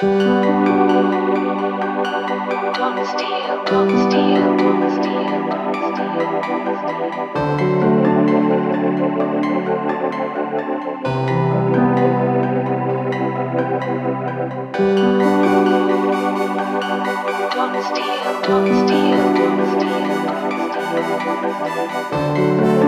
Don't steal, don't steal, don't steal, don't steal,